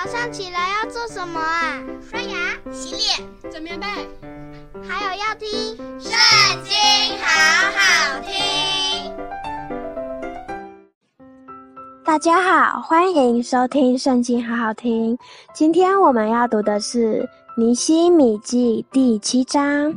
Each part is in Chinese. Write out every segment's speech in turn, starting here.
早上起来要做什么啊？刷牙、洗脸、整棉被，还有要听《圣经》，好好听。大家好，欢迎收听《圣经》，好好听。今天我们要读的是。尼希米记第七章，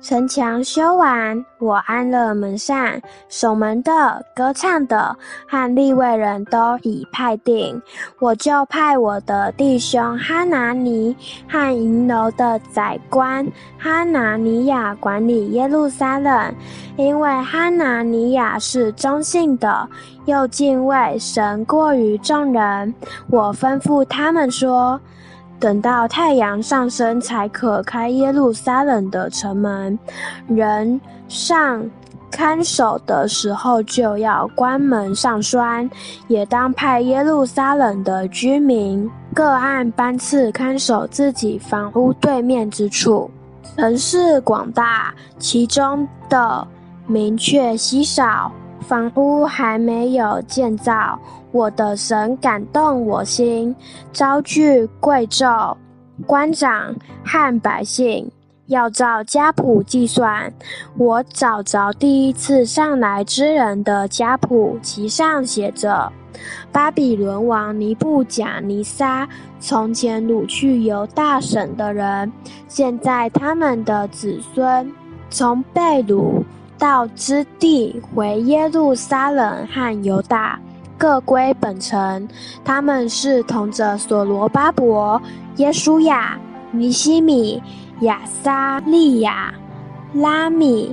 城墙修完，我安了门扇，守门的、歌唱的和利未人都已派定，我就派我的弟兄哈拿尼和银楼的宰官哈拿尼亚管理耶路撒冷，因为哈拿尼亚是忠信的，又敬畏神过于众人。我吩咐他们说。等到太阳上升，才可开耶路撒冷的城门。人上看守的时候，就要关门上栓。也当派耶路撒冷的居民各按班次看守自己房屋对面之处。城市广大，其中的明确稀少，房屋还没有建造。我的神感动我心，招聚贵胄、官长和百姓，要照家谱计算。我找着第一次上来之人的家谱，其上写着：巴比伦王尼布甲尼撒从前掳去犹大省的人，现在他们的子孙从被掳到之地回耶路撒冷和犹大。各归本城，他们是同着所罗巴伯、耶稣亚、尼西米、亚撒利雅、拉米、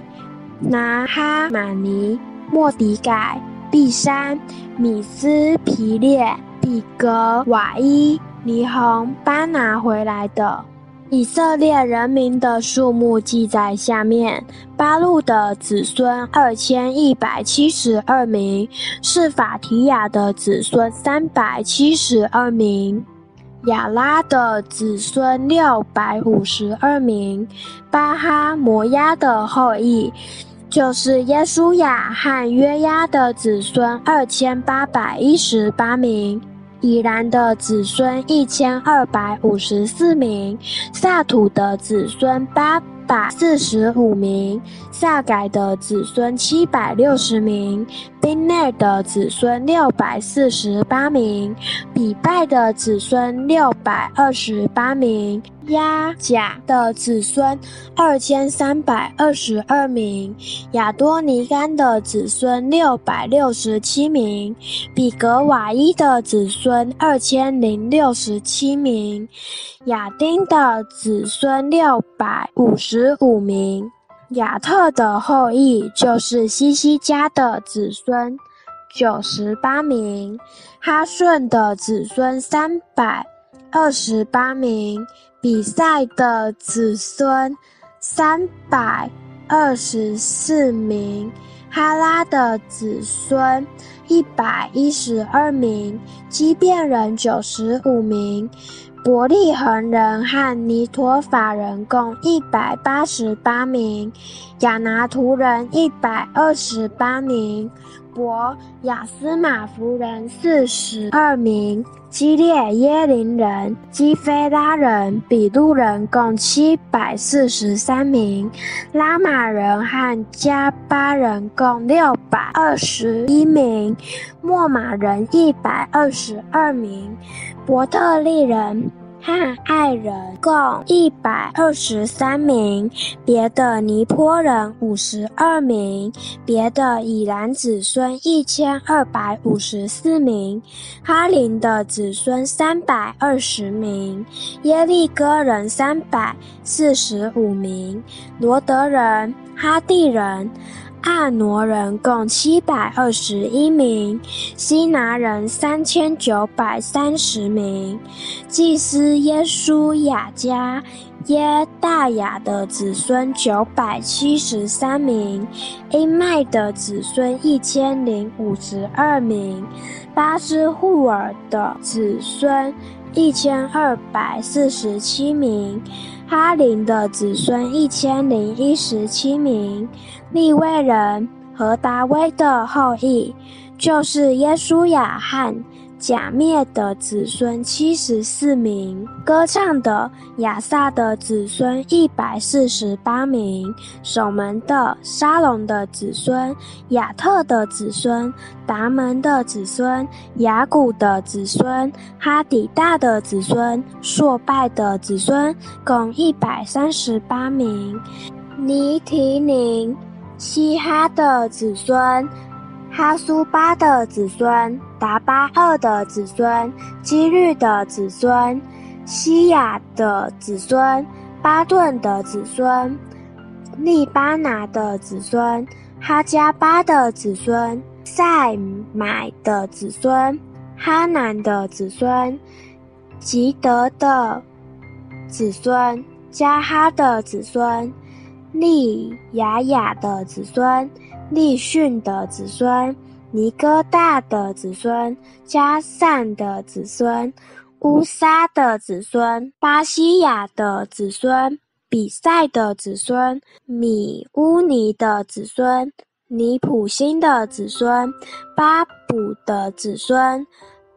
拿哈玛尼、莫底改、毕山、米斯皮列、比格瓦伊、尼鸿、巴拿回来的。以色列人民的数目记在下面：巴路的子孙二千一百七十二名，是法提雅的子孙三百七十二名，亚拉的子孙六百五十二名，巴哈摩押的后裔，就是耶稣亚和约押的子孙二千八百一十八名。以兰的子孙一千二百五十四名，撒土的子孙八百四十五名，撒改的子孙七百六十名，宾内的子孙六百四十八名，比拜的子孙六百二十八名。亚甲的子孙二千三百二十二名，亚多尼干的子孙六百六十七名，比格瓦伊的子孙二千零六十七名，亚丁的子孙六百五十五名，亚特的后裔就是西西家的子孙九十八名，哈顺的子孙三百二十八名。比赛的子孙三百二十四名，哈拉的子孙一百一十二名，基遍人九十五名，伯利恒人和尼陀法人共一百八十八名，亚拿图人一百二十八名，伯雅斯马夫人四十二名。基列耶林人、基非拉人、比路人共七百四十三名，拉玛人和加巴人共六百二十一名，莫玛人一百二十二名，伯特利人。和爱人共一百二十三名，别的尼泊人五十二名，别的以拦子孙一千二百五十四名，哈林的子孙三百二十名，耶利哥人三百四十五名，罗德人、哈地人。阿挪人共七百二十一名，西拿人三千九百三十名，祭司耶书亚家耶大雅的子孙九百七十三名，音麦的子孙一千零五十二名，巴斯户尔的子孙一千二百四十七名。哈林的子孙一千零一十七名，利未人和达威的后裔，就是耶书亚和甲灭的子孙七十四名，歌唱的亚萨的子孙一百四十八名，守门的沙龙的子孙，亚特的子孙，达门的子孙，雅古的子孙，哈底大的子孙，朔拜的子孙，共一百三十八名，尼提宁、希哈的子孙。哈苏巴的子孙，达巴赫的子孙，基律的子孙，西亚的子孙，巴顿的子孙，利巴拿的子孙，哈加巴的子孙，赛买的子孙，哈南的子孙，吉德的子孙，加哈的子孙，利雅雅的子孙。利逊的子孙，尼哥大的子孙，加善的子孙，乌沙的子孙，巴西亚的子孙，比赛的子孙，米乌尼的子孙，尼普辛的子孙，巴卜的子孙，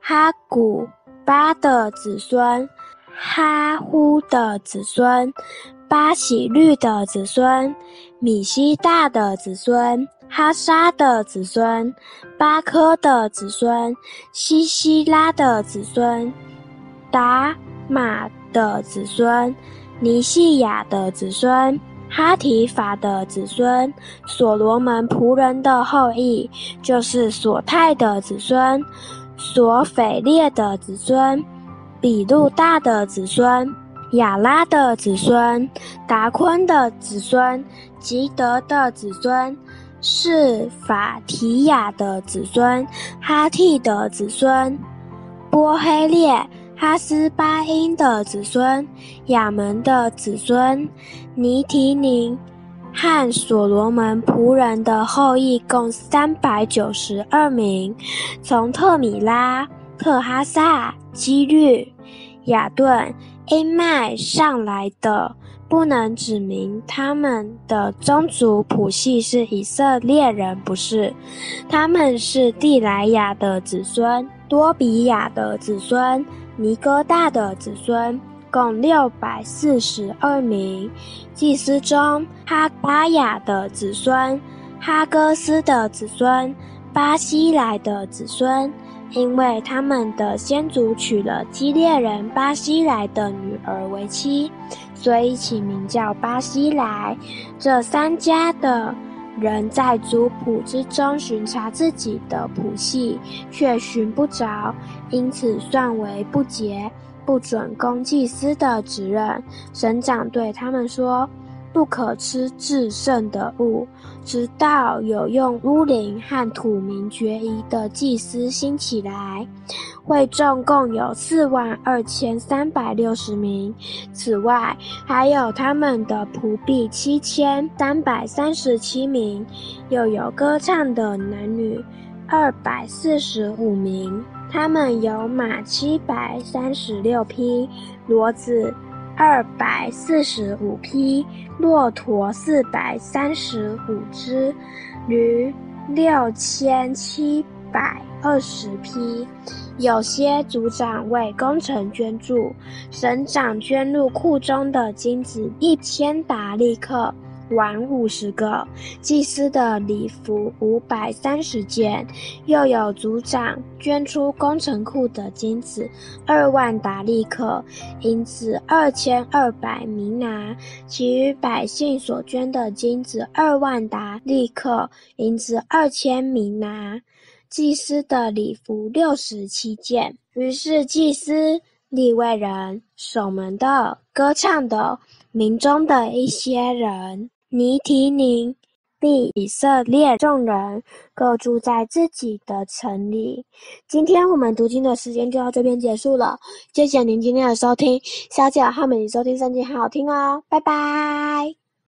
哈古巴的子孙，哈呼的子孙，巴喜律的子孙，米希大的子孙。哈沙的子孙，巴科的子孙，西西拉的子孙，达玛的子孙，尼西亚的子孙，哈提法的子孙，所罗门仆人的后裔，就是索泰的子孙，索斐列的子孙，比路大的子孙，亚拉的子孙，达坤的子孙，吉德的子孙。是法提雅的子孙，哈替的子孙，波黑列、哈斯巴因的子孙，亚门的子孙，尼提宁和所罗门仆人的后裔共三百九十二名，从特米拉、特哈萨、基律、雅顿、因麦上来的。不能指明他们的宗族谱系是以色列人，不是，他们是蒂莱亚的子孙，多比亚的子孙，尼哥大的子孙，共六百四十二名。祭司中，哈巴雅的子孙，哈哥斯的子孙，巴西莱的子孙，因为他们的先祖娶了基列人巴西莱的女儿为妻。所以起名叫巴西莱。这三家的人在族谱之中寻查自己的谱系，却寻不着，因此算为不洁，不准公祭司的职任。省长对他们说。不可吃至圣的物，直到有用乌灵和土民决疑的祭司兴起来。会众共有四万二千三百六十名，此外还有他们的仆婢七千三百三十七名，又有歌唱的男女二百四十五名。他们有马七百三十六匹，骡子。二百四十五匹，骆驼四百三十五只，驴六千七百二十匹。有些族长为工程捐助，省长捐入库中的金子一千达利克。碗五十个，祭司的礼服五百三十件，又有族长捐出工程库的金子二万达利克，银子二千二百米拿，其余百姓所捐的金子二万达利克，银子二千米拿，祭司的礼服六十七件。于是祭司、利未人、守门的、歌唱的、民中的一些人。尼提宁，被以色列众人各住在自己的城里。今天我们读经的时间就到这边结束了，谢谢您今天的收听。小姐和美，你收听圣经很好听哦，拜拜。